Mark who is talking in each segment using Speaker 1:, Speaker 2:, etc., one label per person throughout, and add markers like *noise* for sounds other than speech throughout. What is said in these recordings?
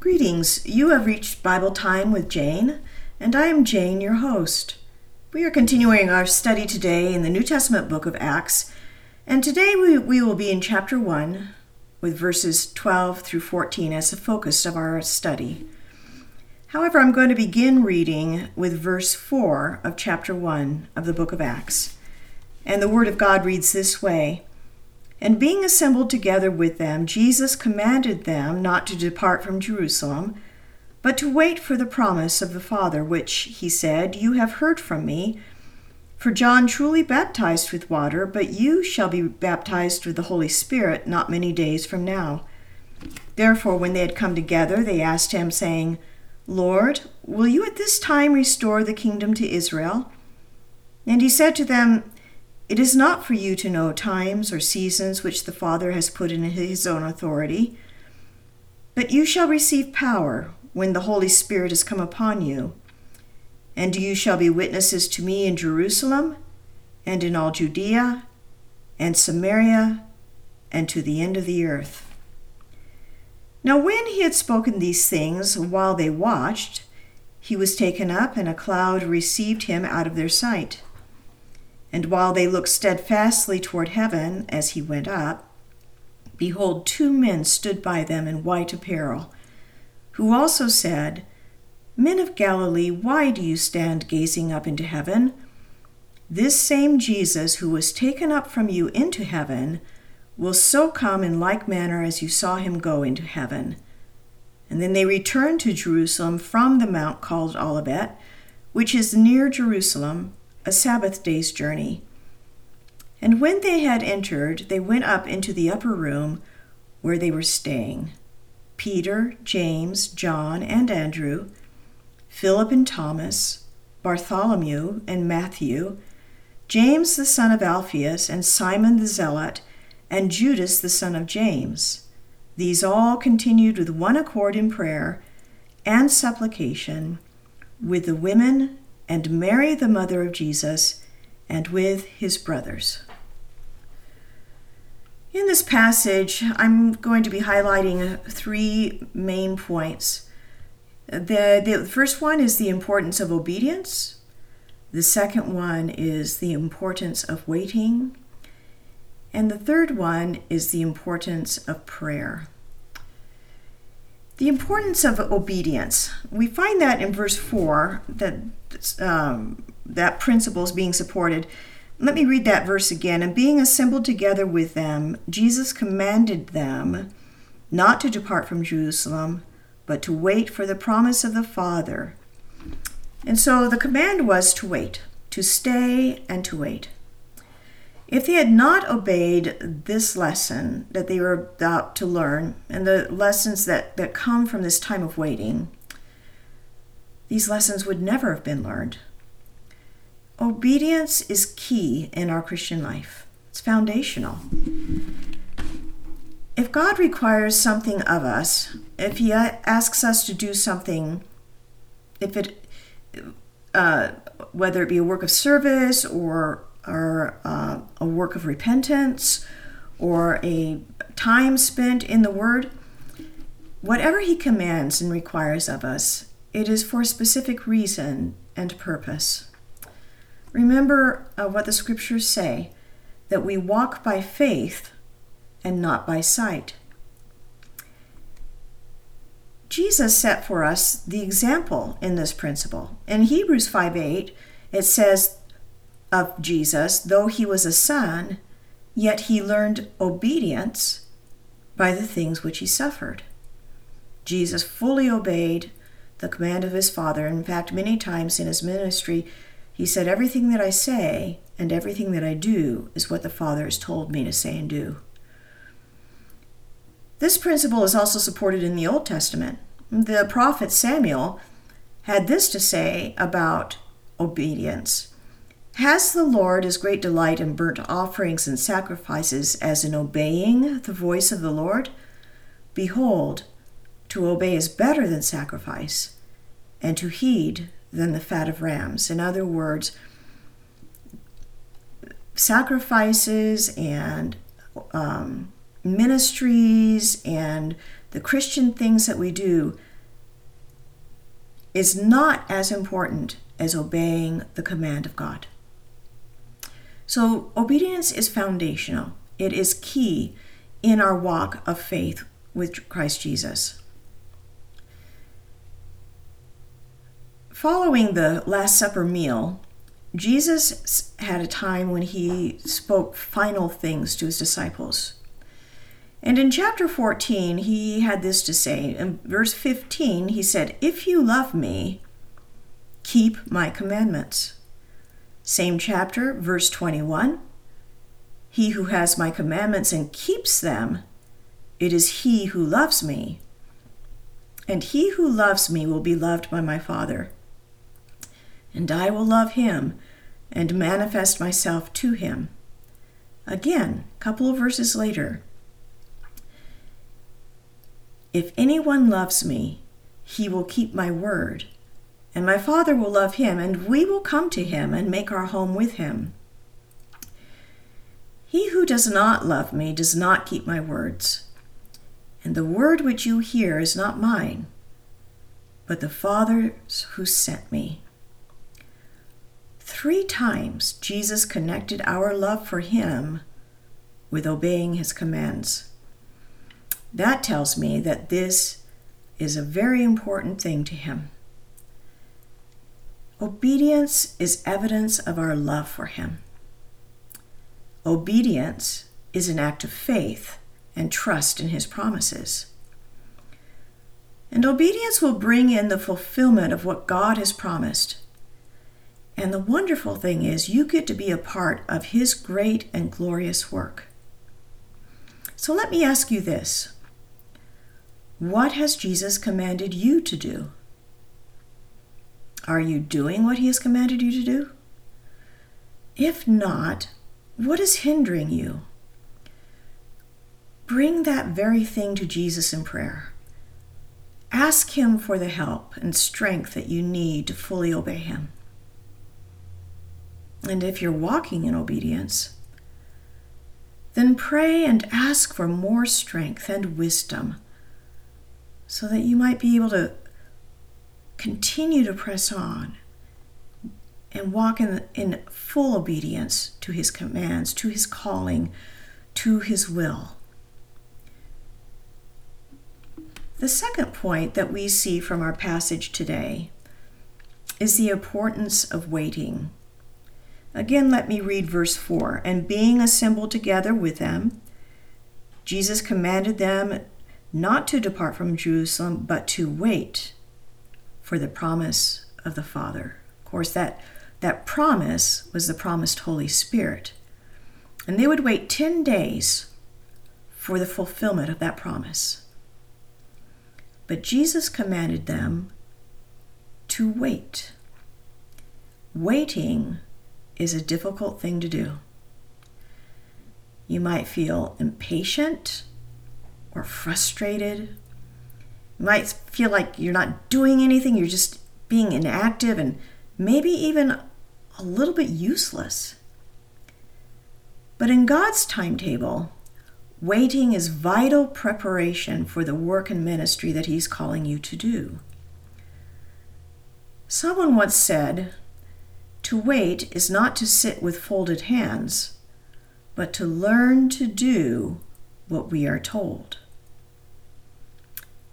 Speaker 1: Greetings. You have reached Bible Time with Jane, and I am Jane, your host. We are continuing our study today in the New Testament book of Acts, and today we, we will be in chapter 1 with verses 12 through 14 as the focus of our study. However, I'm going to begin reading with verse 4 of chapter 1 of the book of Acts. And the Word of God reads this way and being assembled together with them, Jesus commanded them not to depart from Jerusalem, but to wait for the promise of the Father, which, he said, You have heard from me. For John truly baptized with water, but you shall be baptized with the Holy Spirit not many days from now. Therefore, when they had come together, they asked him, saying, Lord, will you at this time restore the kingdom to Israel? And he said to them, it is not for you to know times or seasons which the Father has put in his own authority, but you shall receive power when the Holy Spirit has come upon you. And you shall be witnesses to me in Jerusalem, and in all Judea, and Samaria, and to the end of the earth. Now, when he had spoken these things, while they watched, he was taken up, and a cloud received him out of their sight. And while they looked steadfastly toward heaven as he went up, behold, two men stood by them in white apparel, who also said, Men of Galilee, why do you stand gazing up into heaven? This same Jesus who was taken up from you into heaven will so come in like manner as you saw him go into heaven. And then they returned to Jerusalem from the mount called Olivet, which is near Jerusalem a Sabbath day's journey. And when they had entered, they went up into the upper room where they were staying Peter, James, John, and Andrew, Philip and Thomas, Bartholomew and Matthew, James the son of Alphaeus, and Simon the Zealot, and Judas the son of James. These all continued with one accord in prayer and supplication with the women and Mary, the mother of Jesus, and with his brothers. In this passage, I'm going to be highlighting three main points. The, the first one is the importance of obedience. The second one is the importance of waiting. And the third one is the importance of prayer. The importance of obedience. We find that in verse 4 that um, that principle is being supported. Let me read that verse again. And being assembled together with them, Jesus commanded them not to depart from Jerusalem, but to wait for the promise of the Father. And so the command was to wait, to stay and to wait. If they had not obeyed this lesson that they were about to learn, and the lessons that, that come from this time of waiting, these lessons would never have been learned. Obedience is key in our Christian life, it's foundational. If God requires something of us, if He asks us to do something, if it, uh, whether it be a work of service or or uh, a work of repentance or a time spent in the Word, whatever He commands and requires of us, it is for specific reason and purpose. Remember uh, what the scriptures say that we walk by faith and not by sight. Jesus set for us the example in this principle. In Hebrews 5 8, it says, of Jesus, though he was a son, yet he learned obedience by the things which he suffered. Jesus fully obeyed the command of his Father. In fact, many times in his ministry, he said, Everything that I say and everything that I do is what the Father has told me to say and do. This principle is also supported in the Old Testament. The prophet Samuel had this to say about obedience has the Lord as great delight in burnt offerings and sacrifices as in obeying the voice of the Lord? Behold, to obey is better than sacrifice, and to heed than the fat of rams. In other words, sacrifices and um, ministries and the Christian things that we do is not as important as obeying the command of God. So, obedience is foundational, it is key in our walk of faith with Christ Jesus. Following the Last Supper meal, Jesus had a time when he spoke final things to his disciples. And in chapter 14, he had this to say. In verse 15, he said, If you love me, keep my commandments. Same chapter, verse 21. He who has my commandments and keeps them, it is he who loves me. And he who loves me will be loved by my Father. And I will love him and manifest myself to him. Again, a couple of verses later, if anyone loves me, he will keep my word, and my Father will love him, and we will come to him and make our home with him. He who does not love me does not keep my words, and the word which you hear is not mine, but the Father's who sent me. Three times Jesus connected our love for him with obeying his commands. That tells me that this is a very important thing to him. Obedience is evidence of our love for him. Obedience is an act of faith and trust in his promises. And obedience will bring in the fulfillment of what God has promised. And the wonderful thing is, you get to be a part of his great and glorious work. So let me ask you this what has Jesus commanded you to do? Are you doing what he has commanded you to do? If not, what is hindering you? Bring that very thing to Jesus in prayer. Ask Him for the help and strength that you need to fully obey Him. And if you're walking in obedience, then pray and ask for more strength and wisdom so that you might be able to continue to press on and walk in, in full obedience to his commands, to his calling, to his will. The second point that we see from our passage today is the importance of waiting. Again, let me read verse 4. And being assembled together with them, Jesus commanded them not to depart from Jerusalem, but to wait for the promise of the Father. Of course, that, that promise was the promised Holy Spirit. And they would wait 10 days for the fulfillment of that promise. But Jesus commanded them to wait. Waiting is a difficult thing to do. You might feel impatient or frustrated. You might feel like you're not doing anything, you're just being inactive and maybe even a little bit useless. But in God's timetable, waiting is vital preparation for the work and ministry that He's calling you to do. Someone once said, To wait is not to sit with folded hands, but to learn to do what we are told.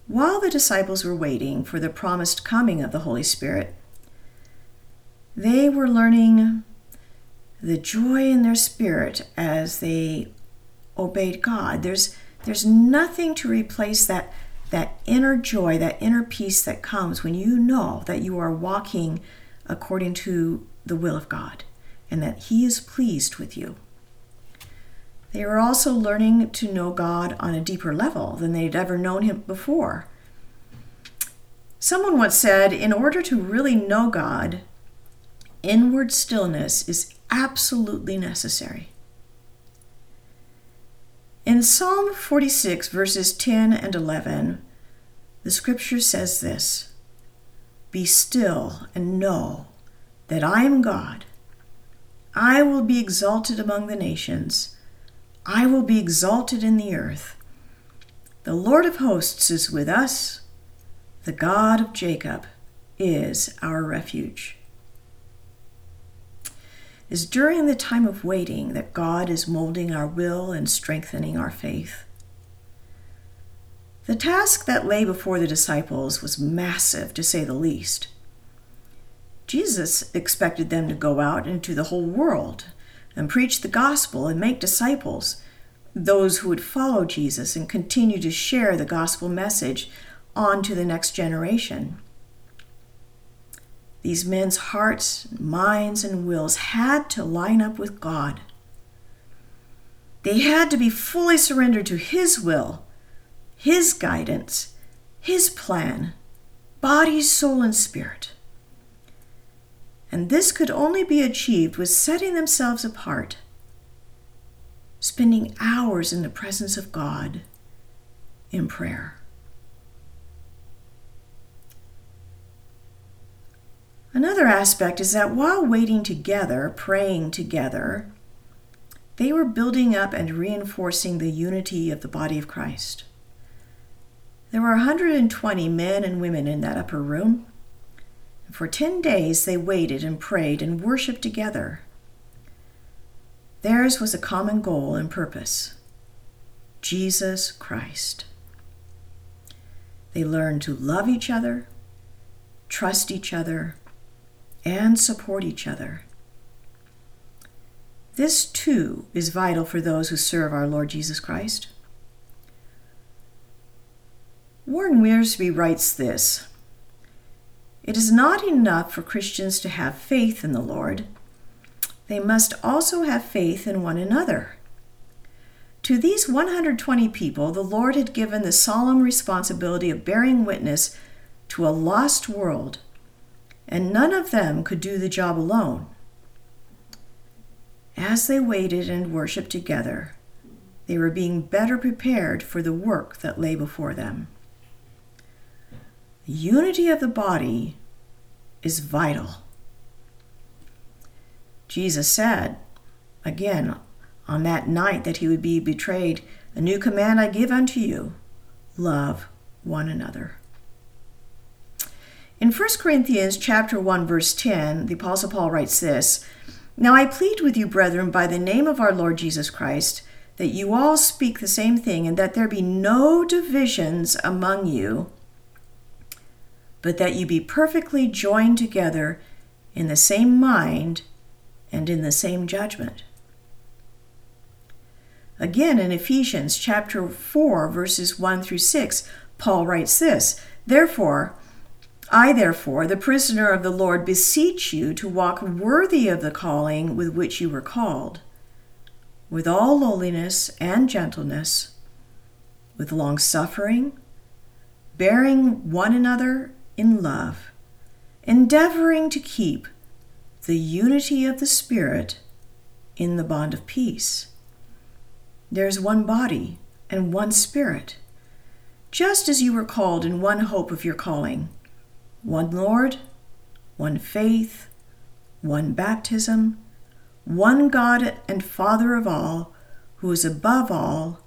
Speaker 1: While the disciples were waiting for the promised coming of the Holy Spirit, they were learning the joy in their spirit as they obeyed God. There's, there's nothing to replace that, that inner joy, that inner peace that comes when you know that you are walking according to the will of God and that He is pleased with you. They were also learning to know God on a deeper level than they'd ever known Him before. Someone once said, in order to really know God, inward stillness is absolutely necessary. In Psalm 46, verses 10 and 11, the scripture says this Be still and know that I am God. I will be exalted among the nations. I will be exalted in the earth. The Lord of hosts is with us. The God of Jacob is our refuge. It is during the time of waiting that God is molding our will and strengthening our faith. The task that lay before the disciples was massive, to say the least. Jesus expected them to go out into the whole world and preach the gospel and make disciples, those who would follow Jesus and continue to share the gospel message on to the next generation. These men's hearts, minds, and wills had to line up with God. They had to be fully surrendered to His will, His guidance, His plan, body, soul, and spirit and this could only be achieved with setting themselves apart, spending hours in the presence of God in prayer. Another aspect is that while waiting together, praying together, they were building up and reinforcing the unity of the body of Christ. There were 120 men and women in that upper room. For ten days they waited and prayed and worshiped together. Theirs was a common goal and purpose Jesus Christ. They learned to love each other, trust each other, and support each other. This too is vital for those who serve our Lord Jesus Christ. Warren Wiersbe writes this it is not enough for Christians to have faith in the Lord, they must also have faith in one another. To these 120 people, the Lord had given the solemn responsibility of bearing witness to a lost world, and none of them could do the job alone. As they waited and worshiped together, they were being better prepared for the work that lay before them. Unity of the body is vital. Jesus said, again, on that night that he would be betrayed, A new command I give unto you love one another. In 1 Corinthians chapter 1 verse 10, the apostle Paul writes this, Now I plead with you brethren by the name of our Lord Jesus Christ that you all speak the same thing and that there be no divisions among you, but that you be perfectly joined together in the same mind and in the same judgment. Again, in Ephesians chapter 4, verses 1 through 6, Paul writes this Therefore, I, therefore, the prisoner of the Lord, beseech you to walk worthy of the calling with which you were called, with all lowliness and gentleness, with long suffering, bearing one another in love, endeavoring to keep the unity of the Spirit in the bond of peace. There is one body and one Spirit, just as you were called in one hope of your calling one Lord, one faith, one baptism, one God and Father of all, who is above all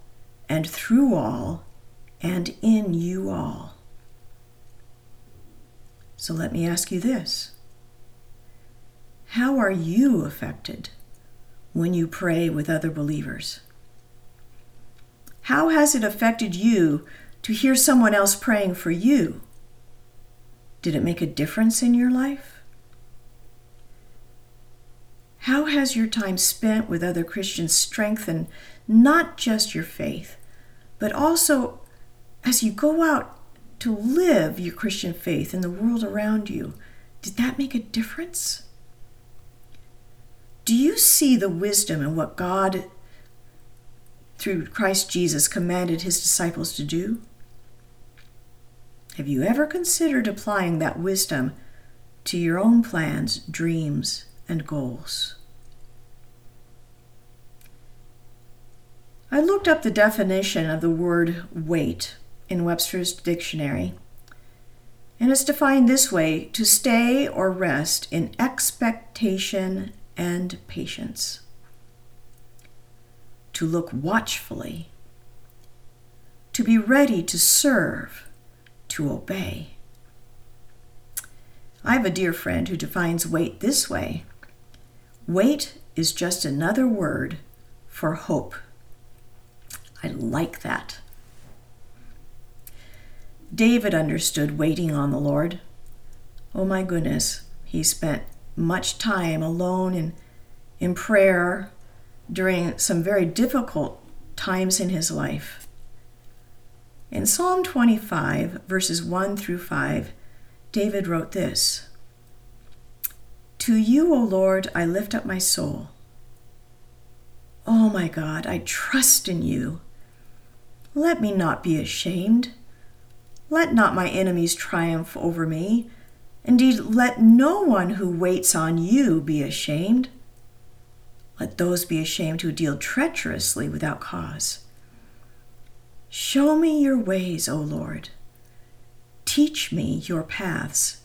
Speaker 1: and through all and in you all. So let me ask you this How are you affected when you pray with other believers? How has it affected you to hear someone else praying for you? Did it make a difference in your life? How has your time spent with other Christians strengthened not just your faith, but also as you go out to live your Christian faith in the world around you, did that make a difference? Do you see the wisdom in what God, through Christ Jesus, commanded his disciples to do? Have you ever considered applying that wisdom to your own plans, dreams, and goals? I looked up the definition of the word wait in Webster's dictionary. And it's defined this way to stay or rest in expectation and patience, to look watchfully, to be ready to serve, to obey. I have a dear friend who defines wait this way Wait is just another word for hope. I like that. David understood waiting on the Lord. Oh my goodness, he spent much time alone in, in prayer during some very difficult times in his life. In Psalm 25, verses 1 through 5, David wrote this To you, O Lord, I lift up my soul. Oh my God, I trust in you. Let me not be ashamed. Let not my enemies triumph over me. Indeed, let no one who waits on you be ashamed. Let those be ashamed who deal treacherously without cause. Show me your ways, O Lord. Teach me your paths.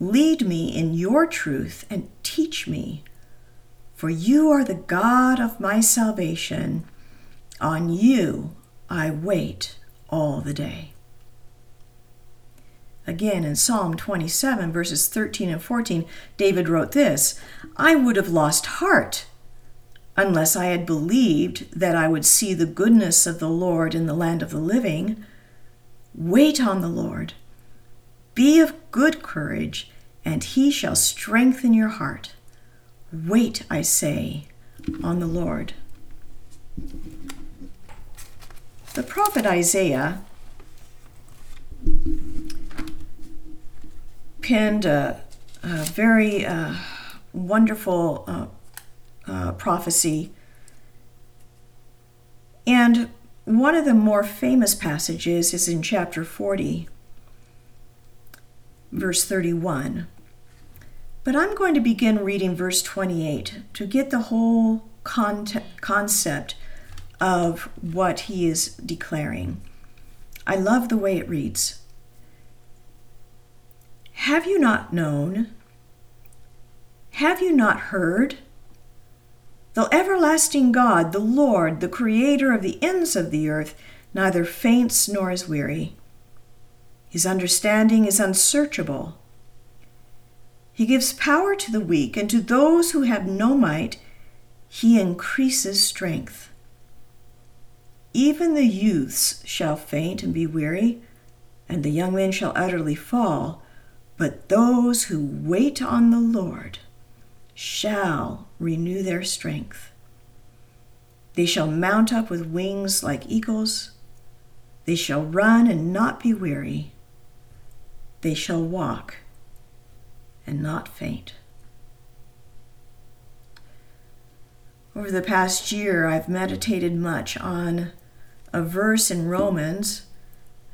Speaker 1: Lead me in your truth and teach me, for you are the God of my salvation. On you I wait all the day. Again, in Psalm 27, verses 13 and 14, David wrote this I would have lost heart unless I had believed that I would see the goodness of the Lord in the land of the living. Wait on the Lord. Be of good courage, and he shall strengthen your heart. Wait, I say, on the Lord. The prophet Isaiah penned a, a very uh, wonderful uh, uh, prophecy. And one of the more famous passages is in chapter 40, verse 31. But I'm going to begin reading verse 28 to get the whole concept of what he is declaring. I love the way it reads. Have you not known? Have you not heard? The everlasting God, the Lord, the Creator of the ends of the earth, neither faints nor is weary. His understanding is unsearchable. He gives power to the weak, and to those who have no might, he increases strength. Even the youths shall faint and be weary, and the young men shall utterly fall. But those who wait on the Lord shall renew their strength. They shall mount up with wings like eagles. They shall run and not be weary. They shall walk and not faint. Over the past year, I've meditated much on a verse in Romans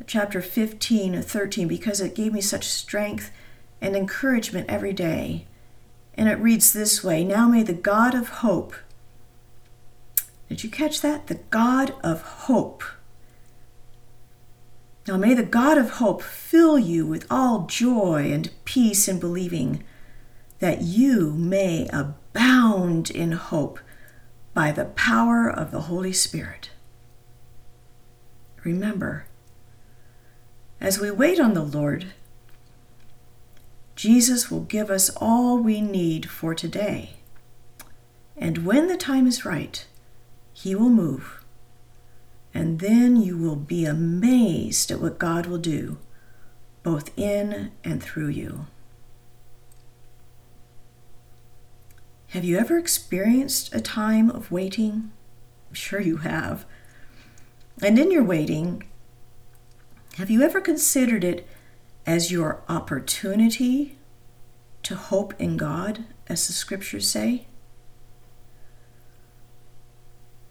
Speaker 1: chapter 15 and 13 because it gave me such strength and encouragement every day. And it reads this way Now may the God of hope, did you catch that? The God of hope. Now may the God of hope fill you with all joy and peace in believing, that you may abound in hope by the power of the Holy Spirit. Remember, as we wait on the Lord, Jesus will give us all we need for today. And when the time is right, He will move. And then you will be amazed at what God will do, both in and through you. Have you ever experienced a time of waiting? I'm sure you have. And in your waiting, have you ever considered it as your opportunity to hope in God, as the scriptures say?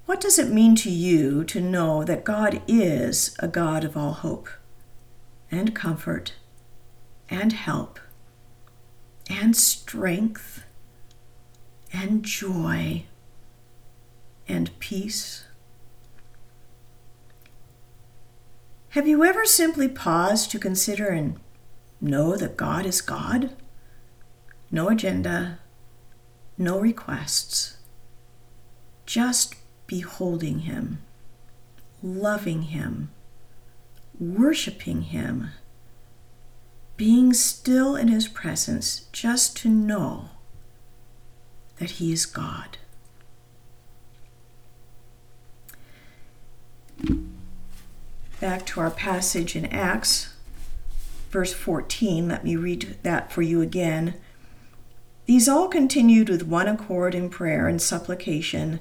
Speaker 1: What does it mean to you to know that God is a God of all hope and comfort and help and strength and joy and peace? Have you ever simply paused to consider and know that God is God? No agenda, no requests, just beholding Him, loving Him, worshiping Him, being still in his presence just to know that he is God. Back to our passage in Acts, verse 14. Let me read that for you again. These all continued with one accord in prayer and supplication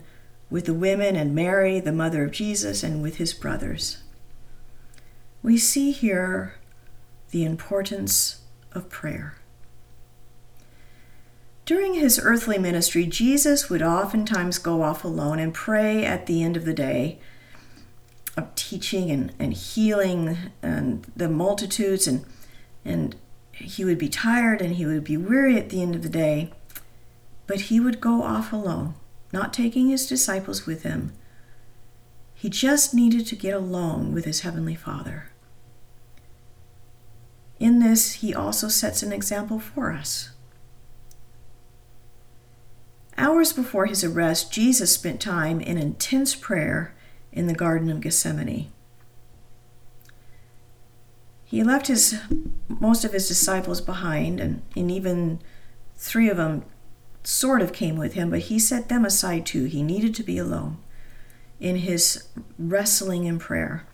Speaker 1: with the women and Mary, the mother of Jesus, and with his brothers. We see here the importance of prayer. During his earthly ministry, Jesus would oftentimes go off alone and pray at the end of the day of teaching and, and healing and the multitudes and and he would be tired and he would be weary at the end of the day, but he would go off alone, not taking his disciples with him. He just needed to get alone with his heavenly Father. In this, he also sets an example for us. Hours before his arrest, Jesus spent time in intense prayer in the Garden of Gethsemane. He left his most of his disciples behind, and, and even three of them sort of came with him, but he set them aside too. He needed to be alone in his wrestling and prayer.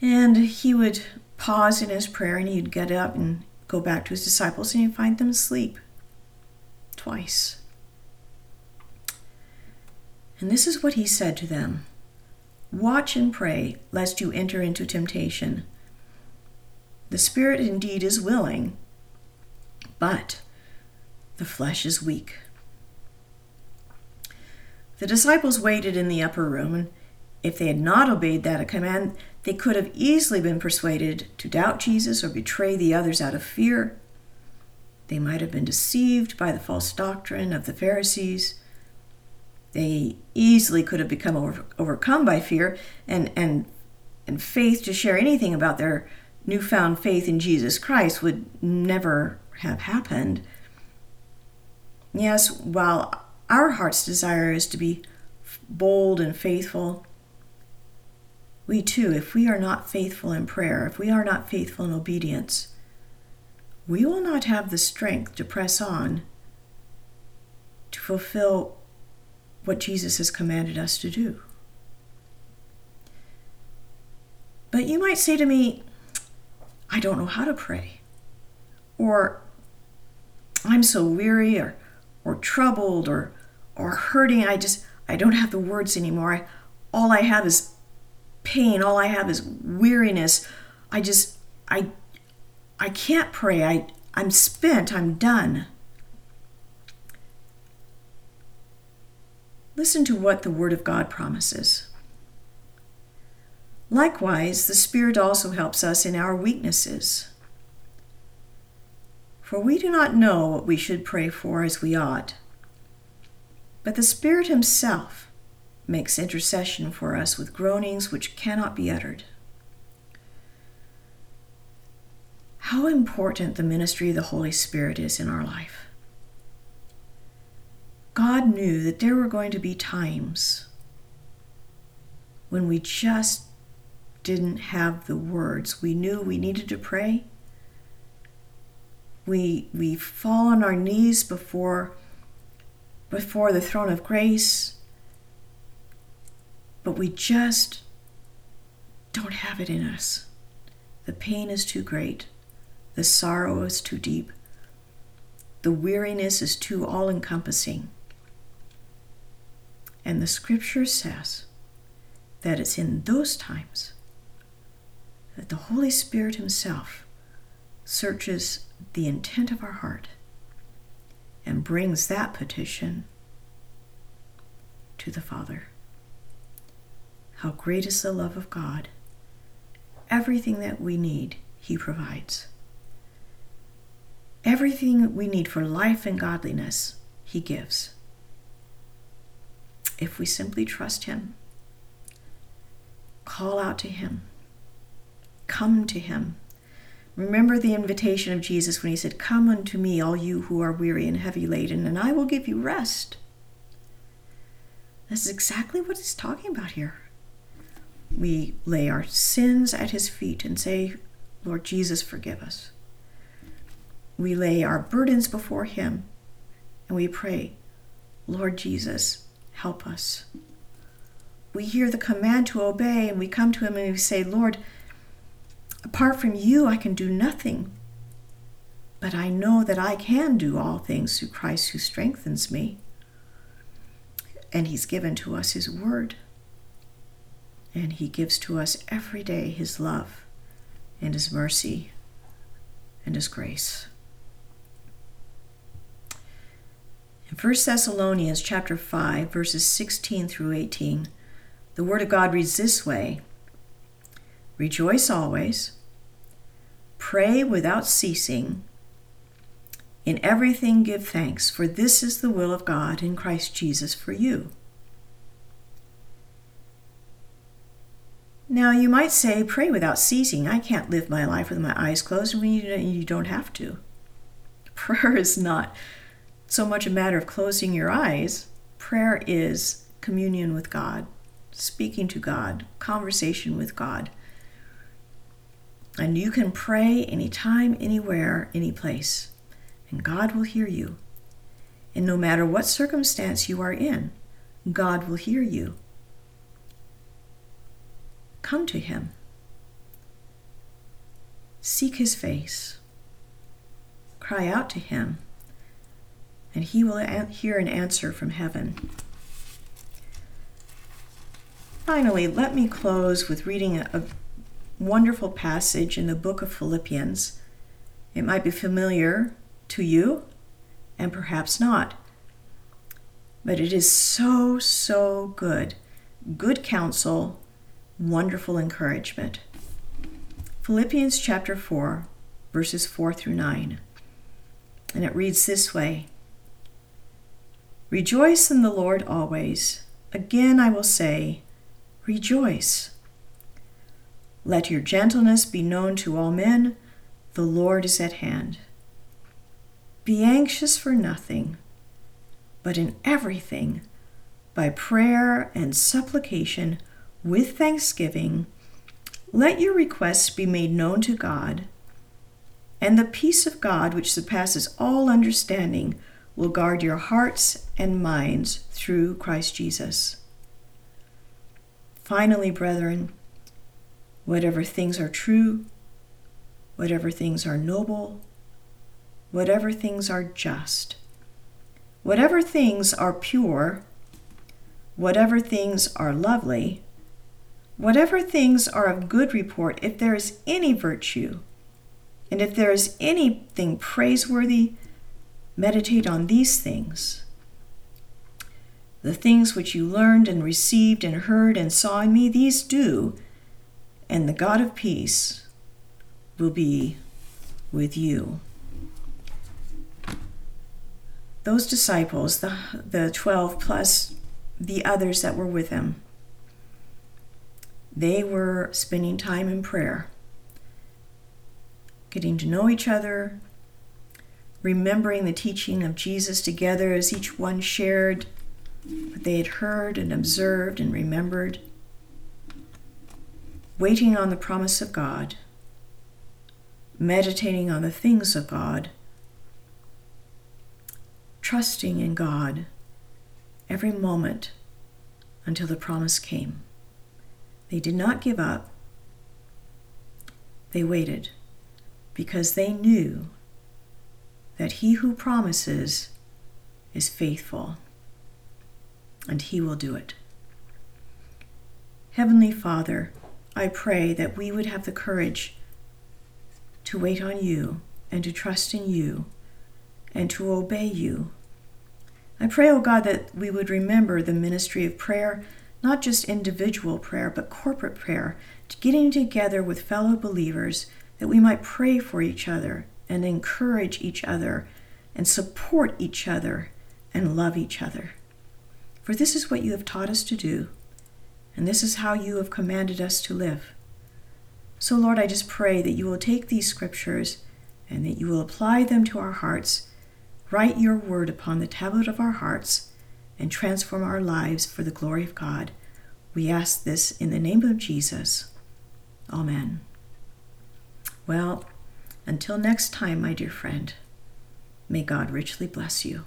Speaker 1: And he would pause in his prayer and he'd get up and go back to his disciples and he'd find them asleep twice. And this is what he said to them Watch and pray, lest you enter into temptation. The spirit indeed is willing, but the flesh is weak. The disciples waited in the upper room, and if they had not obeyed that command, they could have easily been persuaded to doubt Jesus or betray the others out of fear. They might have been deceived by the false doctrine of the Pharisees. They easily could have become over, overcome by fear and, and, and faith to share anything about their newfound faith in Jesus Christ would never have happened. Yes, while our heart's desire is to be bold and faithful, we too, if we are not faithful in prayer, if we are not faithful in obedience, we will not have the strength to press on to fulfill what Jesus has commanded us to do. But you might say to me, I don't know how to pray. Or I'm so weary or or troubled or or hurting. I just I don't have the words anymore. I, all I have is pain. All I have is weariness. I just I I can't pray. I I'm spent. I'm done. Listen to what the Word of God promises. Likewise, the Spirit also helps us in our weaknesses. For we do not know what we should pray for as we ought, but the Spirit Himself makes intercession for us with groanings which cannot be uttered. How important the ministry of the Holy Spirit is in our life. God knew that there were going to be times when we just didn't have the words. We knew we needed to pray. We, we fall on our knees before, before the throne of grace, but we just don't have it in us. The pain is too great, the sorrow is too deep, the weariness is too all encompassing. And the scripture says that it's in those times that the Holy Spirit Himself searches the intent of our heart and brings that petition to the Father. How great is the love of God! Everything that we need, He provides. Everything we need for life and godliness, He gives. If we simply trust Him, call out to Him, come to Him. Remember the invitation of Jesus when He said, Come unto me, all you who are weary and heavy laden, and I will give you rest. This is exactly what He's talking about here. We lay our sins at His feet and say, Lord Jesus, forgive us. We lay our burdens before Him and we pray, Lord Jesus, help us. We hear the command to obey and we come to Him and we say, Lord, apart from you, I can do nothing. But I know that I can do all things through Christ who strengthens me. And He's given to us His word. And He gives to us every day His love and His mercy and His grace. In 1 Thessalonians chapter 5 verses 16 through 18, the word of God reads this way: Rejoice always, pray without ceasing, in everything give thanks, for this is the will of God in Christ Jesus for you. Now, you might say, pray without ceasing. I can't live my life with my eyes closed. I mean, you don't have to. *laughs* Prayer is not so much a matter of closing your eyes. Prayer is communion with God, speaking to God, conversation with God. And you can pray anytime, anywhere, any place, and God will hear you. And no matter what circumstance you are in, God will hear you. Come to Him. Seek His face. Cry out to Him, and He will hear an answer from heaven. Finally, let me close with reading a, a wonderful passage in the book of Philippians. It might be familiar to you, and perhaps not. But it is so, so good. Good counsel wonderful encouragement. Philippians chapter 4, verses 4 through 9. And it reads this way Rejoice in the Lord always. Again I will say, Rejoice. Let your gentleness be known to all men. The Lord is at hand. Be anxious for nothing, but in everything, by prayer and supplication, with thanksgiving, let your requests be made known to God, and the peace of God, which surpasses all understanding, will guard your hearts and minds through Christ Jesus. Finally, brethren, whatever things are true, whatever things are noble, whatever things are just, whatever things are pure, whatever things are lovely, Whatever things are of good report, if there is any virtue, and if there is anything praiseworthy, meditate on these things. The things which you learned and received and heard and saw in me, these do, and the God of peace will be with you. Those disciples, the, the 12 plus the others that were with him, they were spending time in prayer, getting to know each other, remembering the teaching of Jesus together as each one shared what they had heard and observed and remembered, waiting on the promise of God, meditating on the things of God, trusting in God every moment until the promise came. They did not give up. They waited because they knew that he who promises is faithful and he will do it. Heavenly Father, I pray that we would have the courage to wait on you and to trust in you and to obey you. I pray, O oh God, that we would remember the ministry of prayer not just individual prayer, but corporate prayer, getting together with fellow believers that we might pray for each other and encourage each other and support each other and love each other. For this is what you have taught us to do, and this is how you have commanded us to live. So, Lord, I just pray that you will take these scriptures and that you will apply them to our hearts, write your word upon the tablet of our hearts and transform our lives for the glory of God. We ask this in the name of Jesus. Amen. Well, until next time, my dear friend, may God richly bless you.